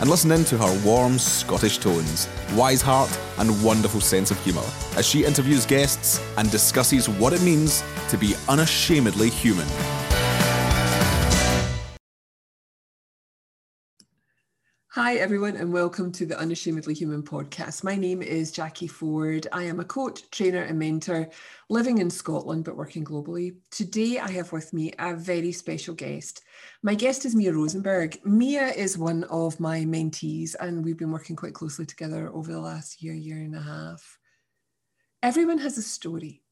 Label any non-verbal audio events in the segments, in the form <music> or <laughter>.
and listen in to her warm Scottish tones, wise heart, and wonderful sense of humour as she interviews guests and discusses what it means to be unashamedly human. Hi, everyone, and welcome to the Unashamedly Human podcast. My name is Jacquie Forde. I am a coach, trainer, and mentor living in Scotland but working globally. Today, I have with me a very special guest. My guest is Mia Rosenberg. Mia is one of my mentees, and we've been working quite closely together over the last year, year and a half. Everyone has a story.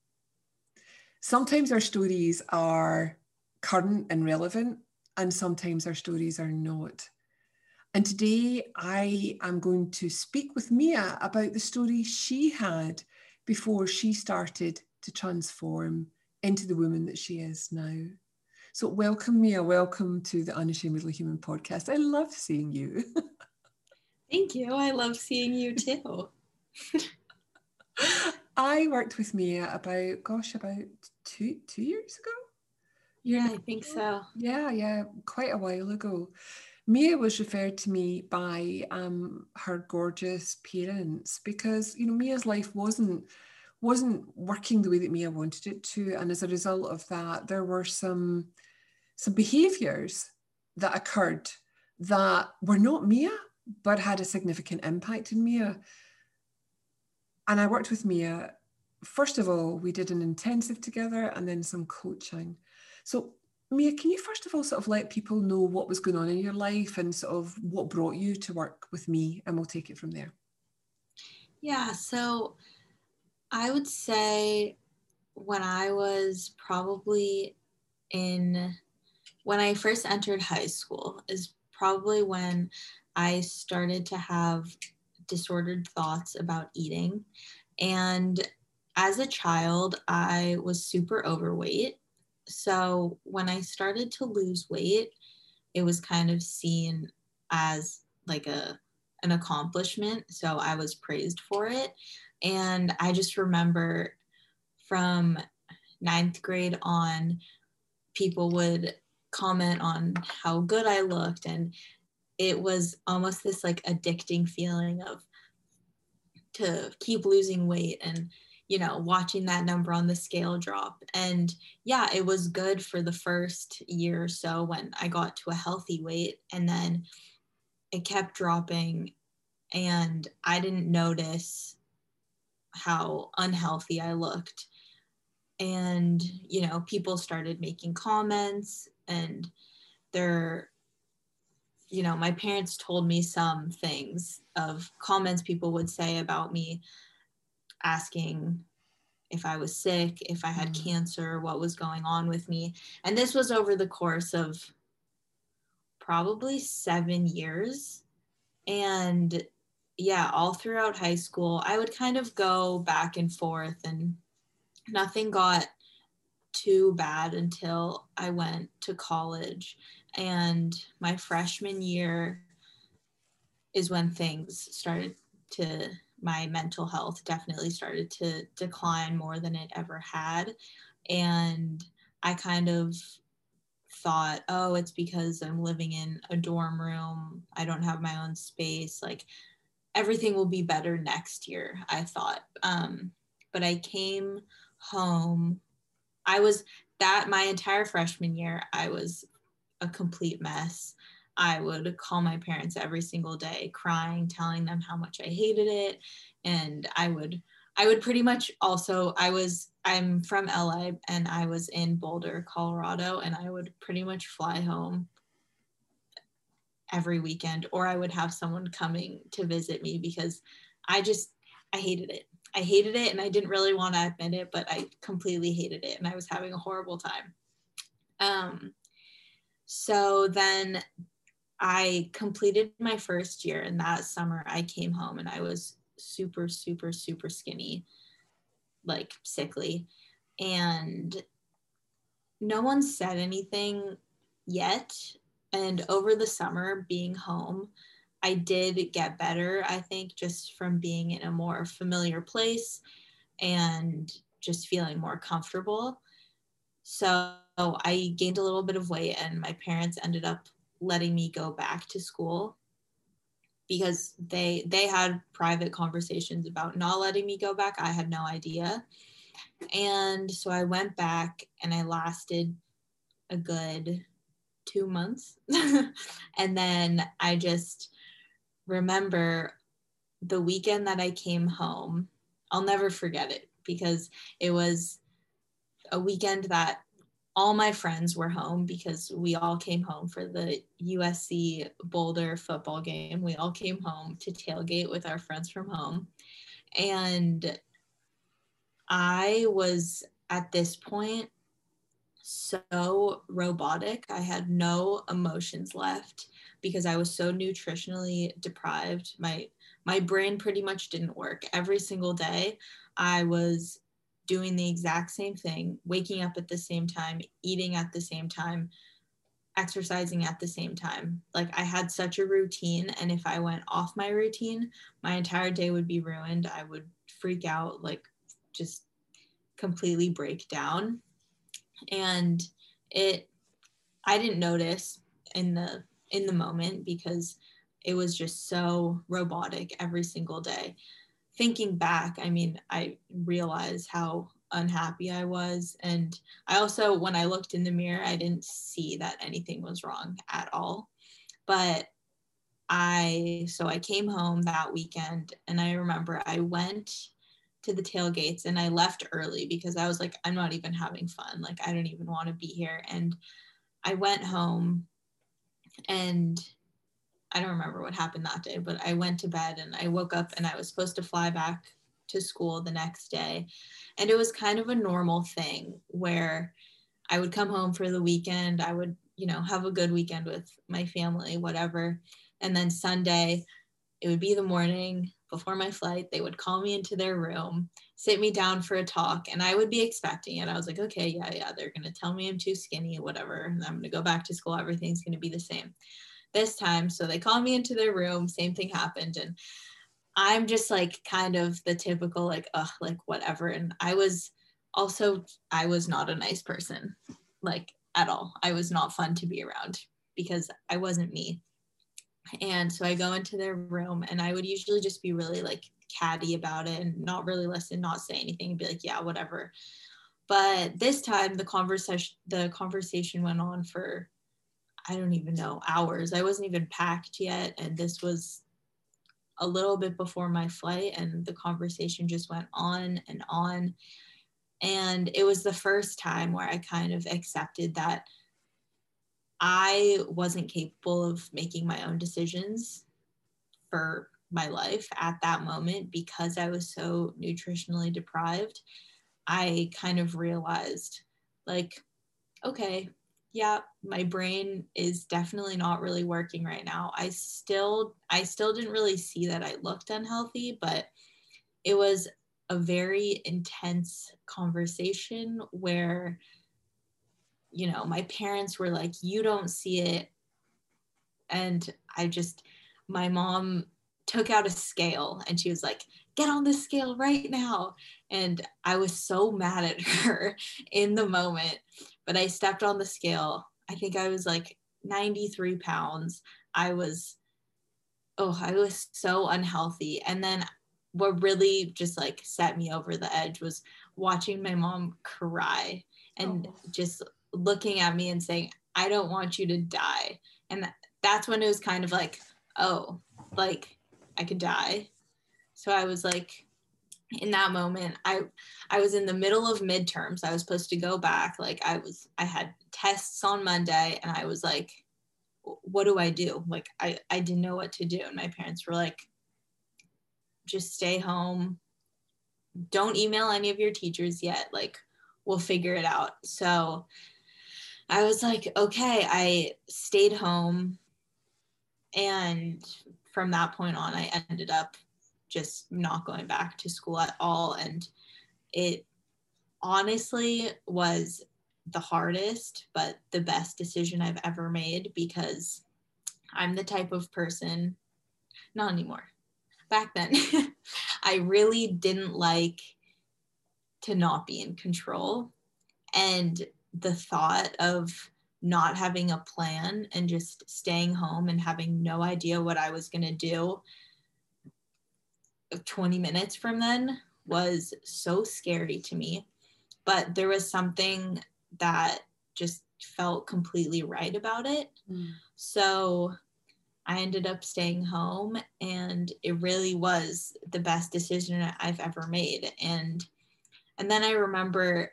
Sometimes our stories are current and relevant, and sometimes our stories are not. And today I am going to speak with Mia about the story she had before she started to transform into the woman that she is now. So, welcome, Mia. Welcome to the Unashamedly Human podcast. I love seeing you. <laughs> Thank you. I love seeing you too. <laughs> I worked with Mia about, gosh, about two two years ago. Yeah, I think so. Yeah, yeah, quite a while ago. Mia was referred to me by um, her gorgeous parents because you know Mia's life wasn't wasn't working the way that Mia wanted it to, and as a result of that, there were some some behaviours that occurred that were not Mia but had a significant impact in Mia. And I worked with Mia. First of all, we did an intensive together and then some coaching. So Mia, can you first of all sort of let people know what was going on in your life and sort of what brought you to work with me, and we'll take it from there. Yeah, so I would say when I was probably in when I first entered high school is probably when I started to have disordered thoughts about eating. And as a child, I was super overweight so when I started to lose weight, it was kind of seen as like a an accomplishment. So I was praised for it. And I just remember from ninth grade on, people would comment on how good I looked. And it was almost this like addicting feeling of to keep losing weight and you know, watching that number on the scale drop. And yeah, it was good for the first year or so when I got to a healthy weight. And then it kept dropping. And I didn't notice how unhealthy I looked. And, you know, people started making comments and they're, you know, my parents told me some things of comments people would say about me asking if I was sick, if I had mm. cancer, what was going on with me. And this was over the course of probably seven years. And yeah, all throughout high school, I would kind of go back and forth, and nothing got too bad until I went to college. And my freshman year is when things started to my mental health definitely started to decline more than it ever had. And I kind of thought, oh, it's because I'm living in a dorm room. I don't have my own space. Like everything will be better next year, I thought. Um, but I came home. I was that my entire freshman year, I was a complete mess. I would call my parents every single day, crying, telling them how much I hated it. And I would, I would pretty much also, I was, I'm from LA and I was in Boulder, Colorado, and I would pretty much fly home every weekend, or I would have someone coming to visit me because I just, I hated it. I hated it and I didn't really want to admit it, but I completely hated it and I was having a horrible time. Um, so then I completed my first year, and that summer I came home and I was super, super, super skinny, like sickly. And no one said anything yet. And over the summer, being home, I did get better, I think, just from being in a more familiar place and just feeling more comfortable. So I gained a little bit of weight, and my parents ended up letting me go back to school because they they had private conversations about not letting me go back. I had no idea. And so I went back and I lasted a good 2 months. <laughs> and then I just remember the weekend that I came home. I'll never forget it because it was a weekend that all my friends were home because we all came home for the USC Boulder football game. We all came home to tailgate with our friends from home. And I was at this point so robotic. I had no emotions left because I was so nutritionally deprived. My my brain pretty much didn't work. Every single day I was doing the exact same thing, waking up at the same time, eating at the same time, exercising at the same time. Like I had such a routine. And if I went off my routine, my entire day would be ruined. I would freak out, like just completely break down. And it, I didn't notice in the in the moment because it was just so robotic every single day thinking back, I mean, I realized how unhappy I was. And I also, when I looked in the mirror, I didn't see that anything was wrong at all. But I, so I came home that weekend and I remember I went to the tailgates and I left early because I was like, I'm not even having fun. Like, I don't even want to be here. And I went home and I don't remember what happened that day, but I went to bed and I woke up and I was supposed to fly back to school the next day. And it was kind of a normal thing where I would come home for the weekend. I would, you know, have a good weekend with my family, whatever. And then Sunday, it would be the morning before my flight. They would call me into their room, sit me down for a talk, and I would be expecting it. I was like, okay, yeah, yeah, they're going to tell me I'm too skinny, whatever. And I'm going to go back to school. Everything's going to be the same this time. So they called me into their room. Same thing happened. And I'm just like kind of the typical, like, ugh, like whatever. And I was also, I was not a nice person, like at all. I was not fun to be around because I wasn't me. And so I go into their room and I would usually just be really like catty about it and not really listen, not say anything be like, yeah, whatever. But this time the conversation the conversation went on for I don't even know, hours. I wasn't even packed yet. And this was a little bit before my flight. And the conversation just went on and on. And it was the first time where I kind of accepted that I wasn't capable of making my own decisions for my life at that moment because I was so nutritionally deprived. I kind of realized, like, okay, yeah my brain is definitely not really working right now. I still i still didn't really see that i looked unhealthy but it was a very intense conversation where you know my parents were like you don't see it. And i just my mom took out a scale and she was like get on this scale right now. And i was so mad at <laughs> her in the moment but I stepped on the scale. I think I was like 93 pounds. I was, oh, I was so unhealthy. And then what really just like set me over the edge was watching my mom cry and oh. just looking at me and saying, I don't want you to die. And that's when it was kind of like, oh, like I could die. So I was like, in that moment i i was in the middle of midterms. I was supposed to go back. Like i was i had tests on monday and i was like what do i do? Like i i didn't know what to do. And my parents were like just stay home. Don't email any of your teachers yet. Like we'll figure it out. So i was like okay. I stayed home. And from that point on i ended up just not going back to school at all. And it honestly was the hardest, but the best decision I've ever made because I'm the type of person, not anymore. Back then, <laughs> I really didn't like to not be in control. And the thought of not having a plan and just staying home and having no idea what I was going to do 20 minutes from then was so scary to me. But there was something that just felt completely right about it. Mm. So I ended up staying home and it really was the best decision I've ever made. And and then I remember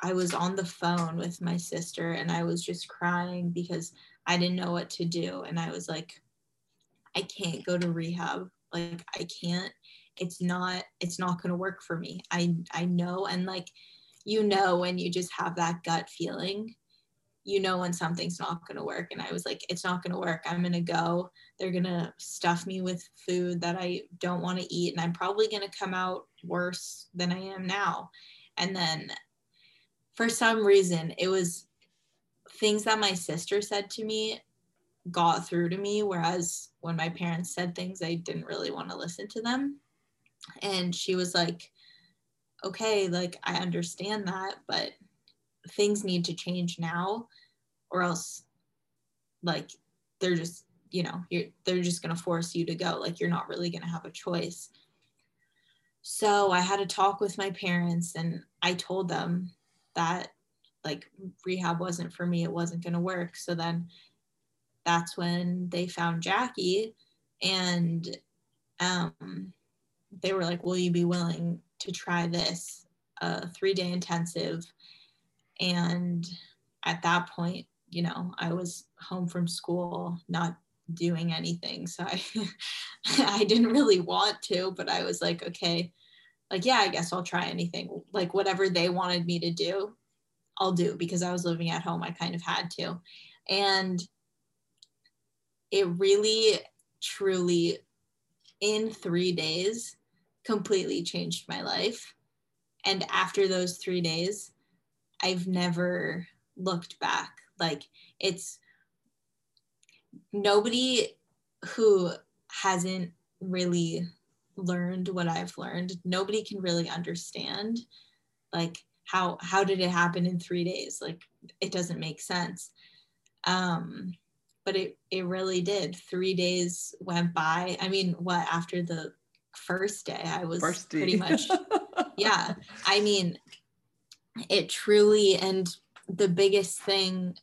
I was on the phone with my sister and I was just crying because I didn't know what to do. And I was like, I can't go to rehab. Like I can't. It's not, it's not gonna work for me. I I know and like you know when you just have that gut feeling you know when something's not going to work and i was like it's not going to work i'm going to go they're going to stuff me with food that i don't want to eat and i'm probably going to come out worse than i am now and then for some reason it was things that my sister said to me got through to me whereas when my parents said things i didn't really want to listen to them. And she was like okay like i understand that but things need to change now or else like they're just you know you're they're just going to force you to go like you're not really going to have a choice. So i had a talk with my parents and i told them that like rehab wasn't for me it wasn't going to work. So then that's when they found jacquie and um, they were like will you be willing to try this a three day intensive? And at that point you know i was home from school not doing anything. So i <laughs> i didn't really want to but i was like okay like yeah i guess i'll try anything. Like whatever they wanted me to do i'll do. Because i was living at home i kind of had to. And it really truly in 3 days completely changed my life and after those 3 days i've never looked back like it's nobody who hasn't really learned what I've learned, nobody can really understand like how how did it happen in 3 days? Like it doesn't make sense. Um but it it really did. 3 days went by. I mean, what after the first day I was pretty much <laughs> yeah. I mean, it truly and the biggest thing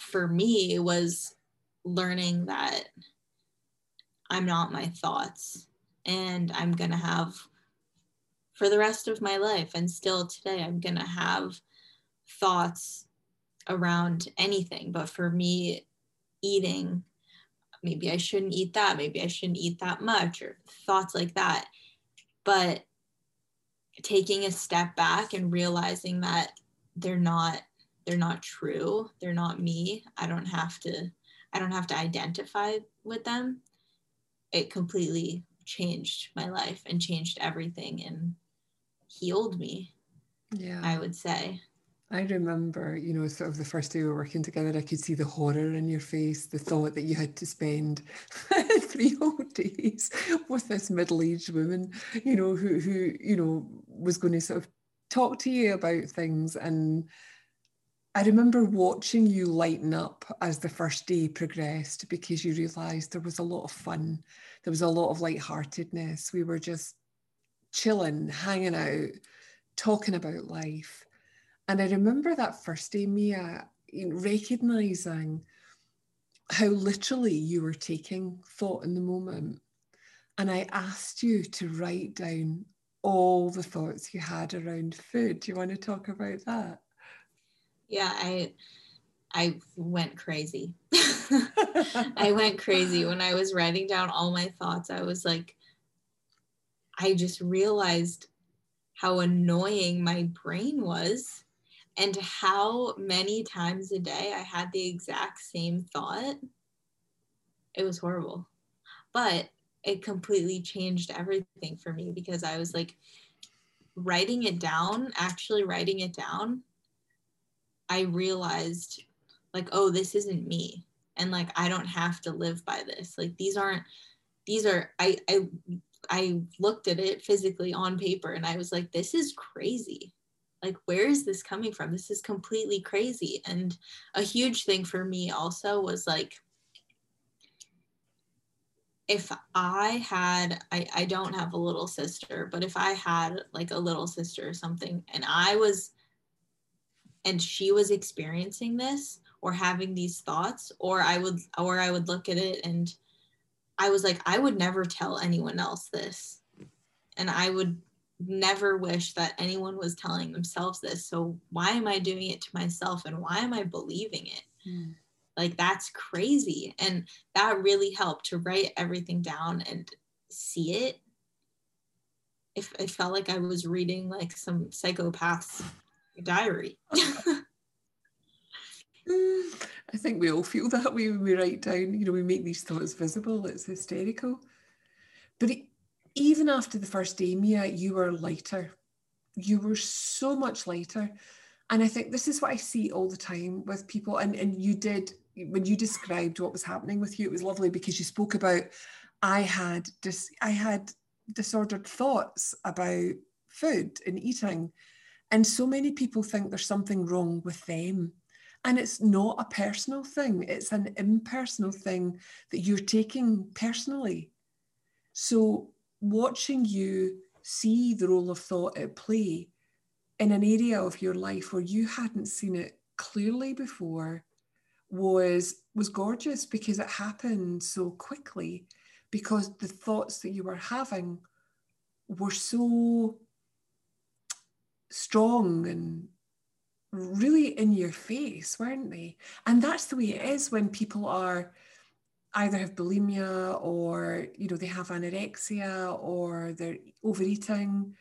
for me was learning that I'm not my thoughts and I'm going to have for the rest of my life and still today I'm going to have thoughts around anything but for me eating. Maybe I shouldn't eat that. Maybe I shouldn't eat that much or thoughts like that. But taking a step back and realizing that they're not they're not true. They're not me. I don't have to i don't have to identify with them. It completely changed my life and changed everything and healed me yeah. I would say I remember, you know, sort of the first day we were working together, I could see the horror in your face, the thought that you had to spend <laughs> three whole days with this middle-aged woman, you know, who who, you know, was going to sort of talk to you about things and I remember watching you lighten up as the first day progressed because you realised there was a lot of fun. There was a lot of lightheartedness. We were just chilling, hanging out, talking about life. And I remember that first day, Mia, recognising how literally you were taking thought in the moment. And I asked you to write down all the thoughts you had around food. Do you want to talk about that? yeah i i went crazy <laughs> i went crazy when i was writing down all my thoughts i was like i just realized how annoying my brain was and how many times a day i had the exact same thought it was horrible but it completely changed everything for me because i was like writing it down actually writing it down I realized like, oh, this isn't me. And like I don't have to live by this. Like these aren't these are I I I looked at it physically on paper and I was like, this is crazy. Like, where is this coming from? This is completely crazy. And a huge thing for me also was like, if I had, I, I don't have a little sister, but if I had like a little sister or something and I was, and she was experiencing this or having these thoughts, or I would, or I would look at it and I was like, I would never tell anyone else this. And I would never wish that anyone was telling themselves this. So why am I doing it to myself and why am I believing it? Mm. Like that's crazy. And that really helped to write everything down and see it. If I felt like I was reading like some psychopath's diary. <laughs> I think we all feel that way when we write down, you know, we make these thoughts visible. It's hysterical. But it, even after the first day, Mia, you were lighter. You were so much lighter. And I think this is what I see all the time with people. And, and you did, when you described what was happening with you, it was lovely because you spoke about I had dis, I had disordered thoughts about food and eating. And so many people think there's something wrong with them. And it's not a personal thing, it's an impersonal thing that you're taking personally. So watching you see the role of thought at play in an area of your life where you hadn't seen it clearly before was was gorgeous because it happened so quickly because the thoughts that you were having were so strong and really in your face weren't they? And that's the way it is when people are either have bulimia or you know they have anorexia or they're overeating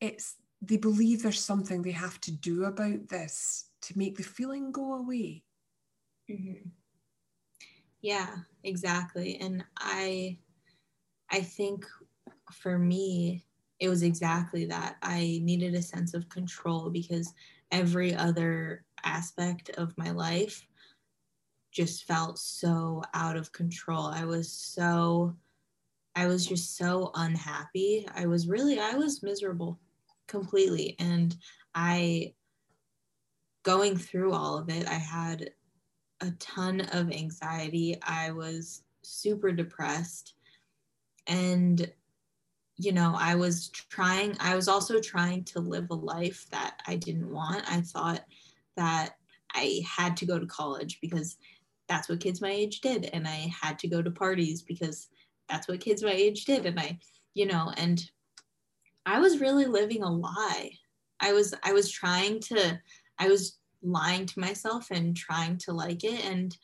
it's they believe there's something they have to do about this to make the feeling go away. Mm-hmm. yeah exactly. And i i think for me it was exactly that. I needed a sense of control because every other aspect of my life just felt so out of control. I was so, I was just so unhappy. I was really, I was miserable completely. And I, going through all of it, I had a ton of anxiety. I was super depressed. And, you know, I was trying, I was also trying to live a life that I didn't want. I thought that I had to go to college because that's what kids my age did and i had to go to parties because that's what kids my age did and i you know and i was really living a lie. I was i was trying to i was lying to myself and trying to like it and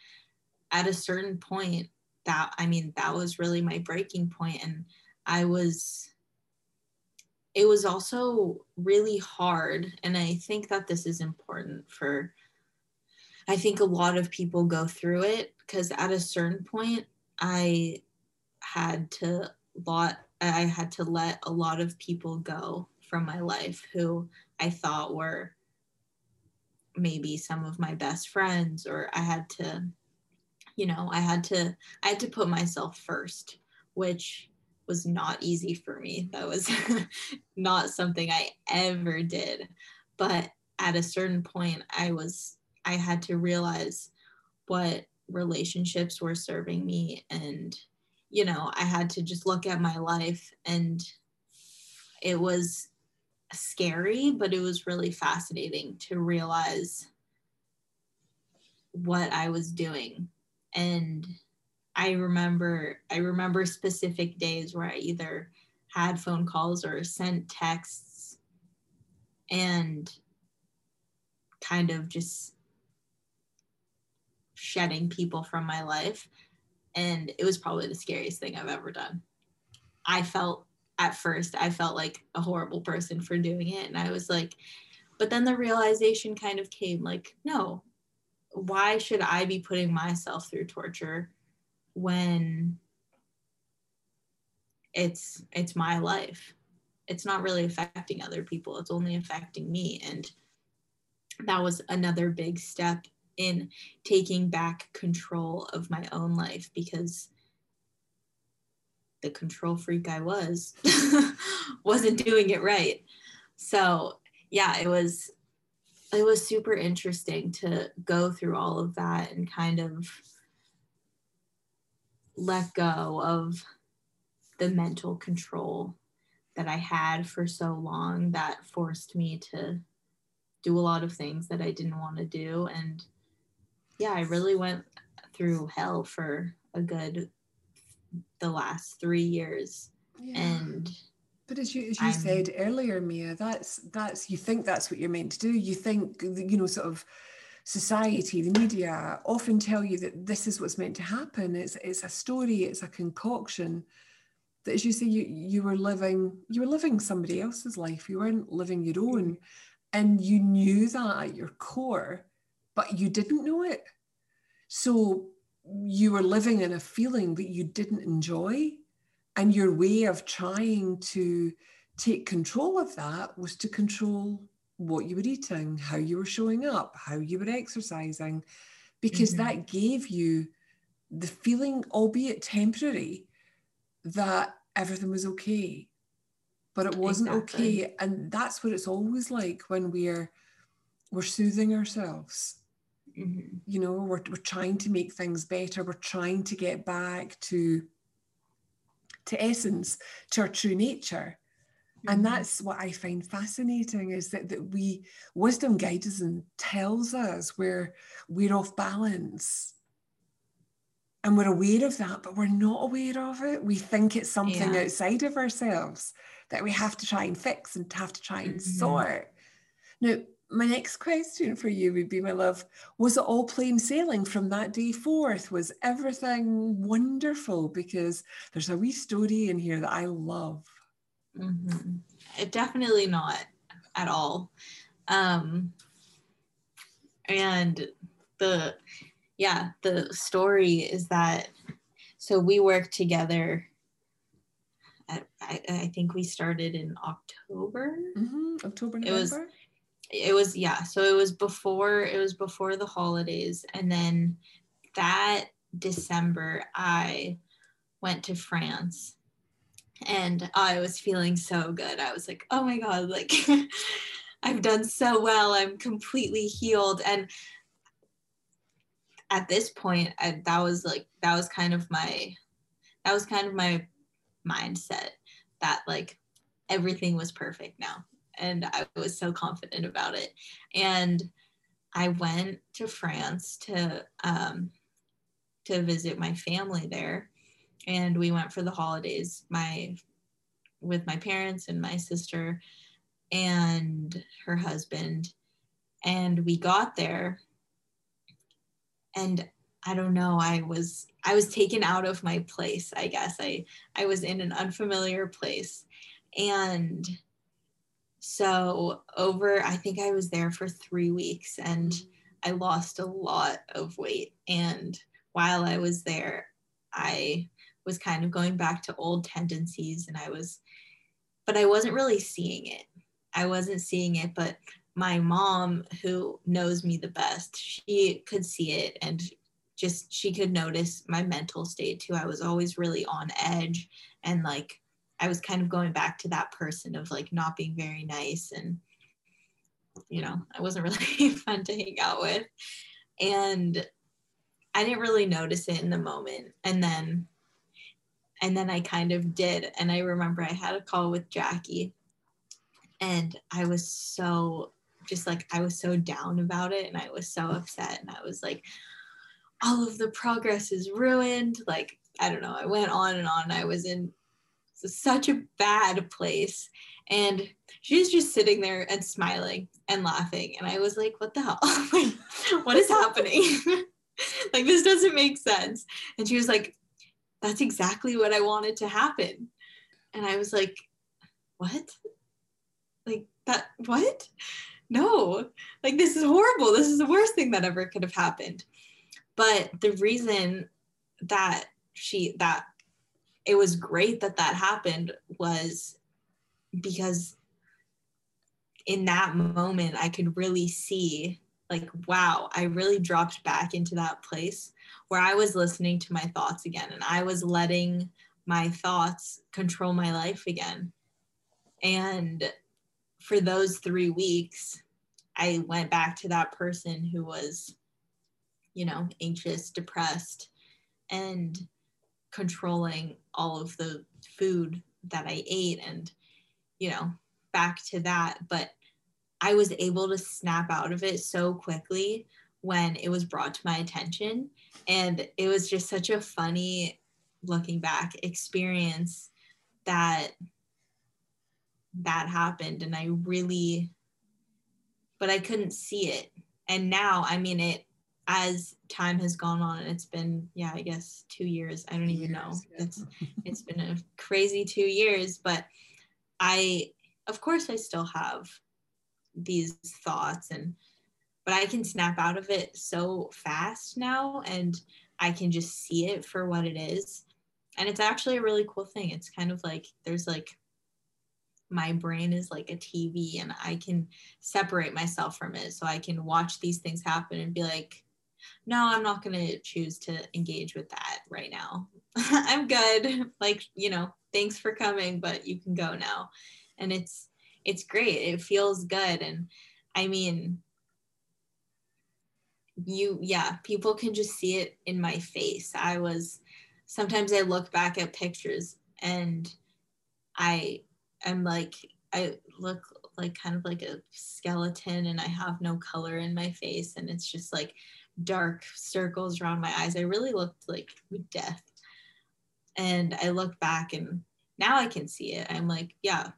at a certain point that i mean that was really my breaking point and i was it was also really hard and i think that this is important for I think a lot of people go through it because at a certain point, I had to lot I had to let a lot of people go from my life who I thought were maybe some of my best friends or I had to you know I had to I had to put myself first which was not easy for me. That was <laughs> not something I ever did. But at a certain point I was I had to realize what relationships were serving me and you know i had to just look at my life and it was scary but it was really fascinating to realize what i was doing. And i remember i remember specific days where i either had phone calls or sent texts and kind of just shedding people from my life. And it was probably the scariest thing I've ever done. I felt at first, I felt like a horrible person for doing it. And I was like, but then the realization kind of came like, no, why should I be putting myself through torture when it's it's my life it's not really affecting other people it's only affecting me and that was another big step in taking back control of my own life because the control freak I was <laughs> wasn't doing it right. So, yeah, it was it was super interesting to go through all of that and kind of let go of the mental control that I had for so long that forced me to do a lot of things that I didn't want to do. And yeah, I really went through hell for a good the last three years. Yeah. And but as you as you I'm, said earlier, Mia, that's that's you think that's what you're meant to do. You think you know, sort of society, the media often tell you that this is what's meant to happen. It's it's a story, it's a concoction. That as you say, you you were living you were living somebody else's life. You weren't living your own. And you knew that at your core, but you didn't know it. So you were living in a feeling that you didn't enjoy. And your way of trying to take control of that was to control what you were eating, how you were showing up, how you were exercising, because mm-hmm. that gave you the feeling, albeit temporary, that everything was okay. But it wasn't exactly. okay. And that's what it's always like when we're we're soothing ourselves Mm-hmm. You know, we're, we're trying to make things better. We're trying to get back to to essence, to our true nature. Mm-hmm. And that's what I find fascinating is that, that we wisdom guides us and tells us where we're off balance. And we're aware of that, but we're not aware of it. We think it's something yeah. outside of ourselves that we have to try and fix and have to try and mm-hmm. sort. Now, my next question for you would be, my love, was it all plain sailing from that day forth? Was everything wonderful? Because there's a wee story in here that I love. Mm-hmm. It definitely not at all. Um, and the, yeah, the story is that, so we worked together. At, I, I think we started in October. Mm-hmm. October, November. It was, it was yeah so it was before it was before the holidays and then that december i went to france and i was feeling so good. I was like oh my god like <laughs> i've done so well. I'm completely healed. And at this point I, that was like that was kind of my that was kind of my mindset that like everything was perfect now and I was so confident about it. And I went to France to um, to visit my family there, and we went for the holidays. My with my parents and my sister and her husband, and we got there, and I don't know. I was I was taken out of my place. I guess I I was in an unfamiliar place, and so, over, I think I was there for three weeks and mm-hmm. I lost a lot of weight. And while I was there, I was kind of going back to old tendencies and I was, but I wasn't really seeing it. I wasn't seeing it, but my mom, who knows me the best, she could see it and just she could notice my mental state too. I was always really on edge and like I was kind of going back to that person of like not being very nice and you know, I wasn't <laughs> really fun to hang out with. And I didn't really notice it in the moment. And then and then I kind of did. And I remember I had a call with Jacquie and I was so just like I was so down about it and I was so upset and I was like all of the progress is ruined like I don't know I went on and on I was in such a bad place. And she's just sitting there and smiling and laughing. And I was like, what the hell? <laughs> what is happening? <laughs> like, this doesn't make sense. And she was like, that's exactly what I wanted to happen. And I was like, what? Like, that, what? No, like, this is horrible. This is the worst thing that ever could have happened. But the reason that she, that it was great that that happened was because in that moment I could really see like wow, I really dropped back into that place where I was listening to my thoughts again and I was letting my thoughts control my life again. And for those 3 weeks I went back to that person who was you know, anxious, depressed and controlling all of the food that I ate and you know, back to that, but I was able to snap out of it so quickly when it was brought to my attention. And it was just such a funny looking back experience that that happened. And I really, but I couldn't see it. And now, I mean, it, as time has gone on and it's been yeah i guess two years i don't even years, know yeah. it's it's been a crazy two years but i of course i still have these thoughts and but i can snap out of it so fast now and i can just see it for what it is. And it's actually a really cool thing. It's kind of like there's like my brain is like a tv and i can separate myself from it. So i can watch these things happen and be like no i'm not going to choose to engage with that right now. <laughs> I'm good. <laughs> Like you know thanks for coming but you can go now. And it's it's great. It feels good. And i mean you yeah people can just see it in my face. I was sometimes i look back at pictures and i am like i look like kind of like a skeleton and i have no color in my face. And it's just like dark circles around my eyes i really looked like death and i look back and now i can see it i'm like yeah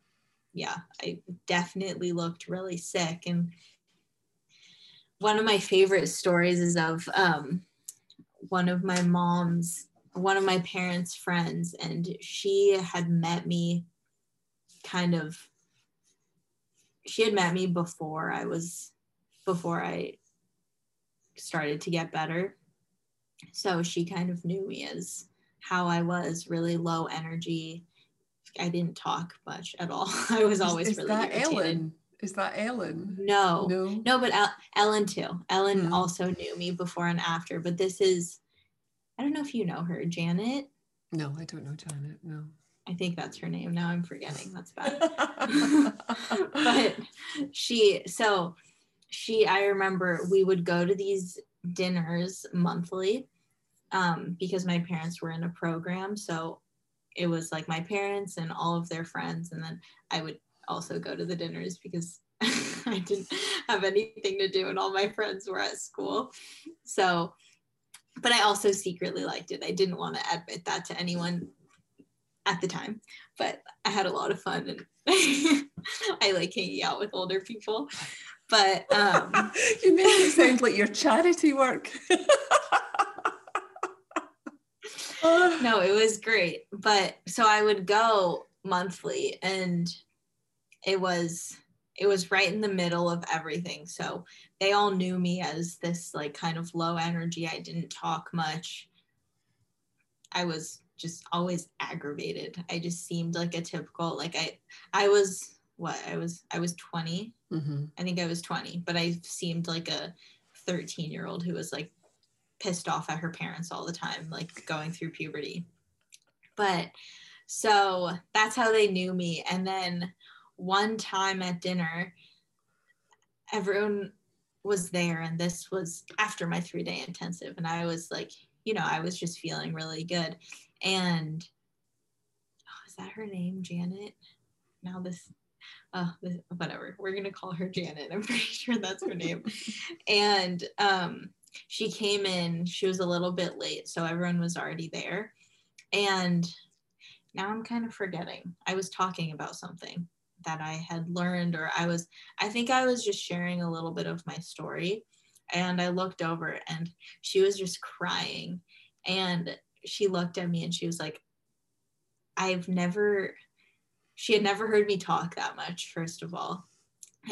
yeah, I definitely looked really sick. And one of my favorite stories is of um, one of my mom's, one of my parents' friends, and she had met me kind of, she had met me before I was, before I started to get better. So she kind of knew me as how I was really low energy I didn't talk much at all. <laughs> I was always is, is really that irritated. Ellen? Is that Ellen? No, no, no. But El- Ellen too. Ellen mm. also knew me before and after. But this is, I don't know if you know her, Janet. No, I don't know Janet. No. I think that's her name. Now I'm forgetting. That's bad. <laughs> <laughs> but she, so she, I remember we would go to these dinners monthly um, because my parents were in a program. So it was like my parents and all of their friends. And then i would also go to the dinners because <laughs> i didn't have anything to do and all my friends were at school. So but i also secretly liked it. I didn't want to admit that to anyone at the time but i had a lot of fun and <laughs> i like hanging out with older people but um <laughs> you make it sound like your charity work <laughs> no, it was great. But so I would go monthly and it was it was right in the middle of everything. So they all knew me as this like kind of low energy. I didn't talk much. I was just always aggravated. I just seemed like a typical like I I was what I was I was 20. Mm-hmm. I think I was 20, but I seemed like a 13 year old who was like pissed off at her parents all the time, like going through puberty. But so that's how they knew me. And then one time at dinner, everyone was there, and this was after my three day intensive. And I was like, you know, I was just feeling really good. And oh, is that her name, Janet? Now this uh, whatever. We're gonna call her Janet. <laughs> I'm pretty sure that's her name. and um, she came in, she was a little bit late, so everyone was already there. And now I'm kind of forgetting. I was talking about something that I had learned, or I was, I think I was just sharing a little bit of my story. And I looked over and she was just crying. And she looked at me and she was like, I've never, she had never heard me talk that much, first of all.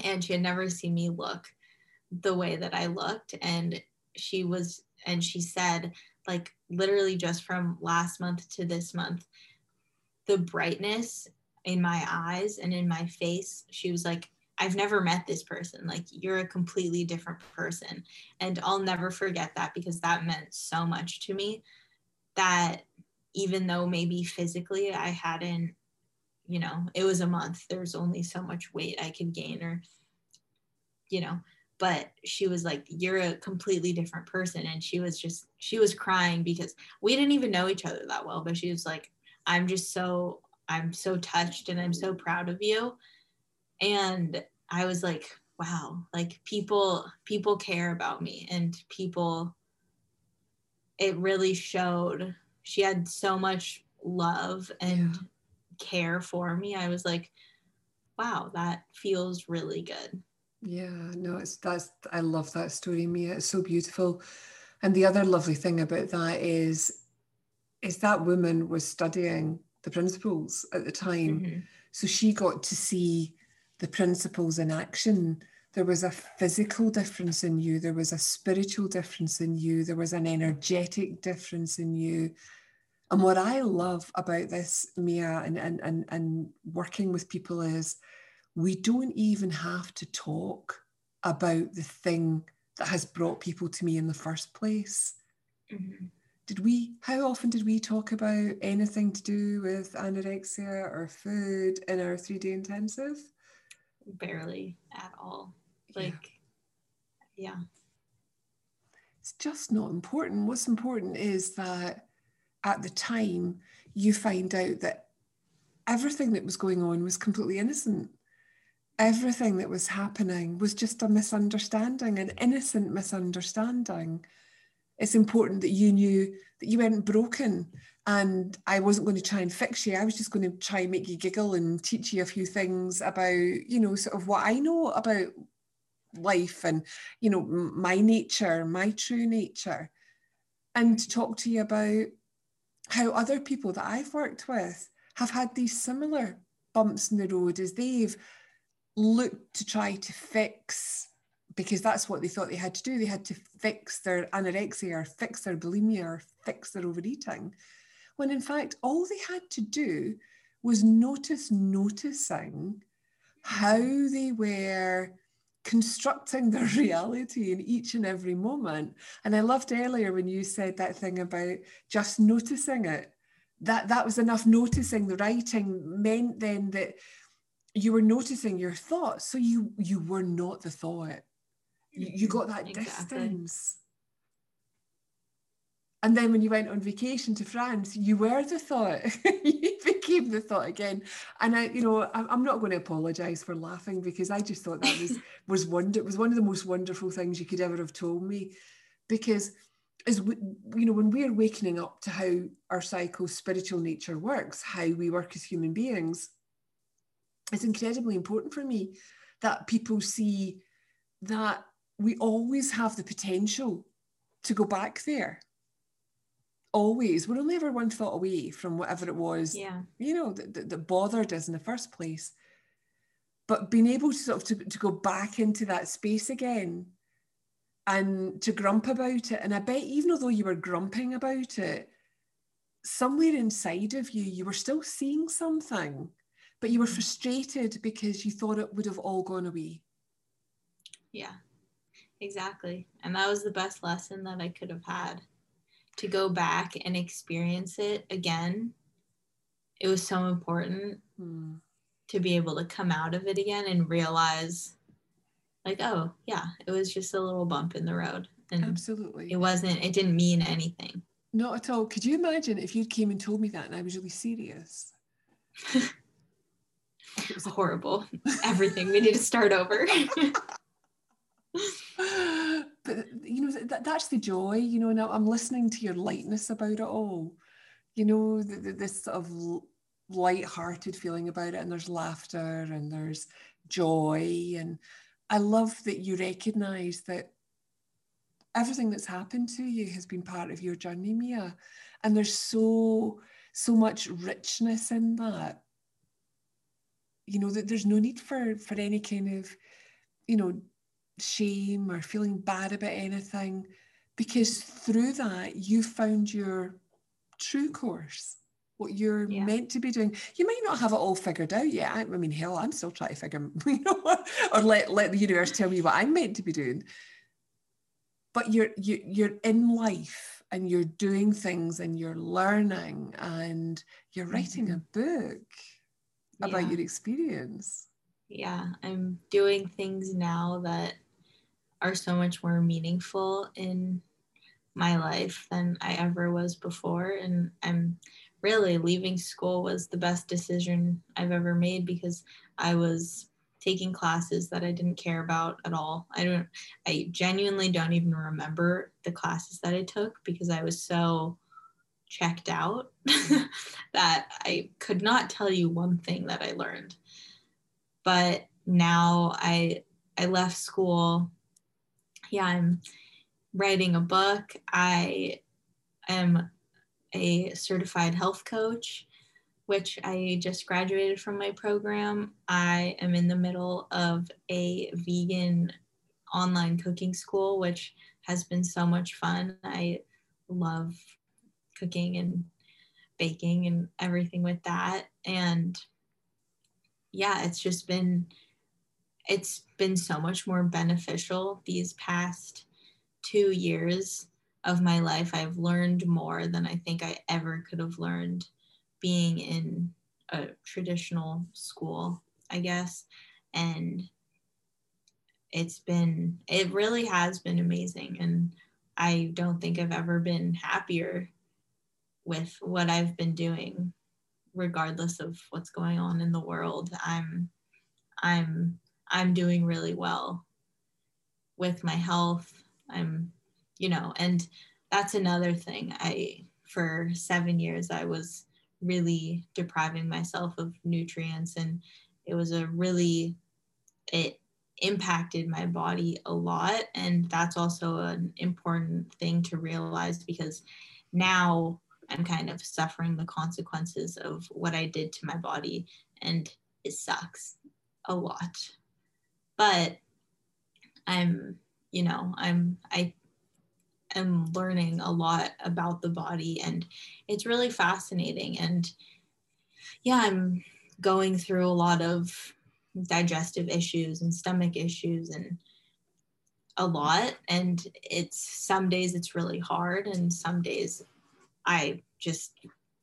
And she had never seen me look the way that I looked. And she was and she said like literally just from last month to this month the brightness in my eyes and in my face she was like I've never met this person. Like, you're a completely different person. And I'll never forget that because that meant so much to me that even though maybe physically I hadn't, you know, it was a month, there was only so much weight I could gain or, you know, but she was like, You're a completely different person. And she was just, she was crying because we didn't even know each other that well, but she was like, I'm just so, I'm so touched and I'm so proud of you and i was like wow like people people care about me and people it really showed she had so much love and yeah. Care for me i was like wow that feels really good yeah no it's that's i love that story mia it's so beautiful and the other lovely thing about that is is that woman was studying the principles at the time mm-hmm. so she got to see the principles in action. There was a physical difference in you, there was a spiritual difference in you, there was an energetic difference in you. And what I love about this, Mia, and, and, and, and working with people is we don't even have to talk about the thing that has brought people to me in the first place. Mm-hmm. Did we, how often did we talk about anything to do with anorexia or food in our three day intensive? barely at all. Like, yeah. yeah. It's just not important. What's important is that at the time you find out that everything that was going on was completely innocent. Everything that was happening was just a misunderstanding, an innocent misunderstanding. It's important that you knew that you weren't broken, and I wasn't going to try and fix you. I was just going to try and make you giggle and teach you a few things about, you know, sort of what I know about life and, you know, my nature, my true nature, and to talk to you about how other people that I've worked with have had these similar bumps in the road as they've looked to try to fix because that's what they thought they had to do. They had to fix their anorexia or fix their bulimia or fix their overeating when in fact all they had to do was notice noticing how they were constructing their <laughs> reality in each and every moment. And I loved earlier when you said that thing about just noticing it. That that was enough noticing the writing meant then that you were noticing your thoughts. So you you were not the thought. You, you got that exactly. distance. And then when you went on vacation to France, you were the thought. <laughs> you became the thought again. And I, you know, I'm not going to apologize for laughing because I just thought that was <laughs> was wonder. It was one of the most wonderful things you could ever have told me, because as we, you know, when we're wakening up to how our psycho spiritual nature works, how we work as human beings, it's incredibly important for me that people see that we always have the potential to go back there always we're only ever one thought away from whatever it was yeah. you know that, that, that bothered us in the first place. But being able to sort of to, to go back into that space again and to grump about it and i bet even although you were grumping about it somewhere inside of you you were still seeing something but you were mm. frustrated because you thought it would have all gone away. Yeah exactly. And that was the best lesson that i could have had to go back and experience it again it was so important mm. to be able to come out of it again and realize like oh yeah it was just a little bump in the road. And absolutely. it wasn't it didn't mean anything. Not at all. Could you imagine if you came and told me that and i was really serious? <laughs> It was horrible. Everything we need to start over <laughs> you know that, that's the joy you know now i'm listening to your lightness about it all. You know this sort of light-hearted feeling about it and there's laughter and there's joy and i love that you recognize that everything that's happened to you has been part of your journey mia. And there's so so much richness in that. You know that there's no need for for any kind of you know shame or feeling bad about anything because through that you found your true course what you're yeah. meant to be doing. You might not have it all figured out yet. I, I mean, hell, I'm still trying to figure, <laughs> you know, or let let the universe tell me what I'm meant to be doing. But you're you, you're in life and you're doing things and you're learning and you're writing mm-hmm. a book about yeah. your experience. Yeah, I'm doing things now that are so much more meaningful in my life than I ever was before. And I'm really leaving school was the best decision I've ever made because I was taking classes that I didn't care about at all. I don't I genuinely don't even remember the classes that I took because I was so checked out <laughs> that I could not tell you one thing that I learned. But now I I left school. Yeah, I'm writing a book. I am a certified health coach, which I just graduated from my program. I am in the middle of a vegan online cooking school, which has been so much fun. I love cooking and baking and everything with that. And yeah, it's just been it's been so much more beneficial these past two years of my life, I've learned more than I think I ever could have learned being in a traditional school, I guess. And it's been, it really has been amazing. And I don't think I've ever been happier with what I've been doing, regardless of what's going on in the world. I'm, I'm, I'm doing really well with my health. I'm you know, and that's another thing. I, for seven years, I was really depriving myself of nutrients and it was a really, it impacted my body a lot. And that's also an important thing to realize because now I'm kind of suffering the consequences of what I did to my body. And it sucks a lot. But I'm, you know, I'm, I am learning a lot about the body and it's really fascinating. And yeah i'm going through a lot of digestive issues and stomach issues and a lot. And it's some days it's really hard and some days i just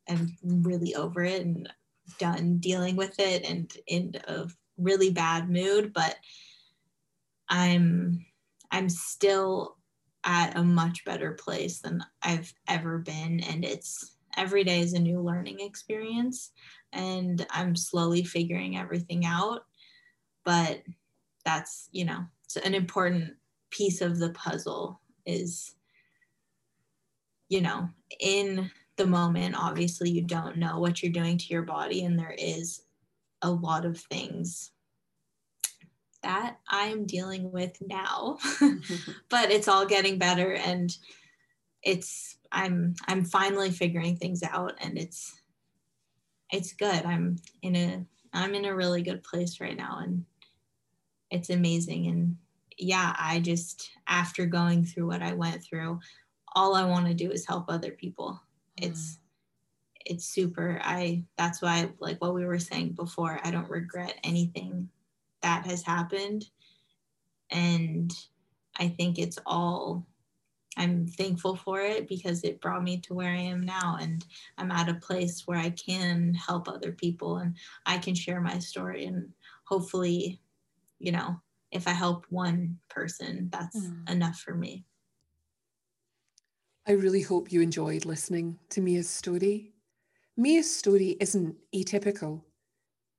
am really over it and done dealing with it and in a really bad mood but i'm i'm still at a much better place than I've ever been. And it's every day is a new learning experience. And I'm slowly figuring everything out. But that's, you know, an important piece of the puzzle is, you know, in the moment, obviously, you don't know what you're doing to your body. And there is a lot of things that I'm dealing with now. <laughs> but it's all getting better and it's I'm I'm finally figuring things out and it's it's good. I'm in a I'm in a really good place right now and it's amazing and yeah, I just after going through what I went through, all I want to do is help other people. It's it's super. I that's why like what we were saying before, I don't regret anything that has happened. And I think it's all, I'm thankful for it because it brought me to where I am now. And I'm at a place where I can help other people and I can share my story. And hopefully, you know, if I help one person, that's mm. enough for me. I really hope you enjoyed listening to Mia's story. Mia's story isn't atypical.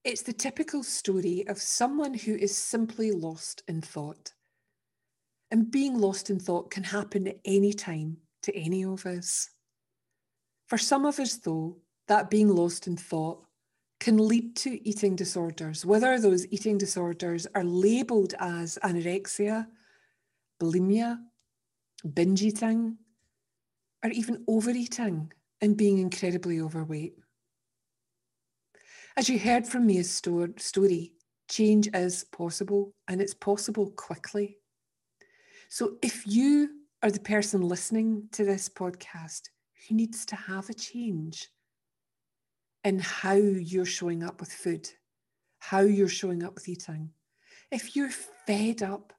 It's the typical story of someone who is simply lost in thought. And being lost in thought can happen at any time to any of us. For some of us, though, that being lost in thought can lead to eating disorders, whether those eating disorders are labelled as anorexia, bulimia, binge eating, or even overeating and being incredibly overweight. As you heard from Mia's story, change is possible and it's possible quickly. So if you are the person listening to this podcast who needs to have a change, in how you're showing up with food, how you're showing up with eating. If you're fed up,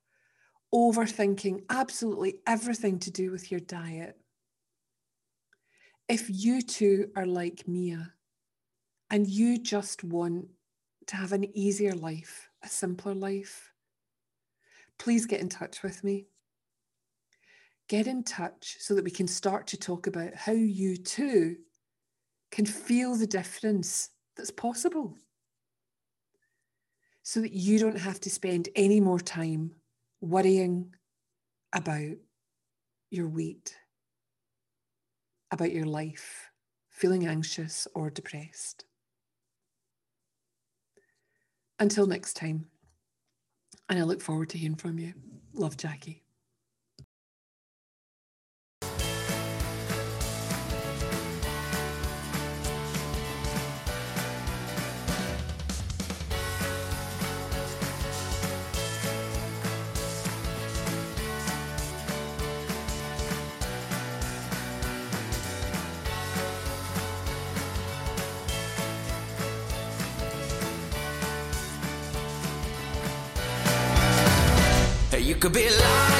overthinking absolutely everything to do with your diet, if you too are like Mia and you just want to have an easier life, a simpler life, please get in touch with me. Get in touch so that we can start to talk about how you too can feel the difference that's possible. So that you don't have to spend any more time worrying about your weight, about your life, feeling anxious or depressed. Until next time, and I look forward to hearing from you. Love, Jacquie. Could be life.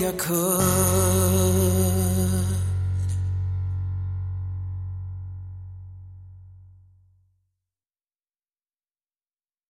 you could.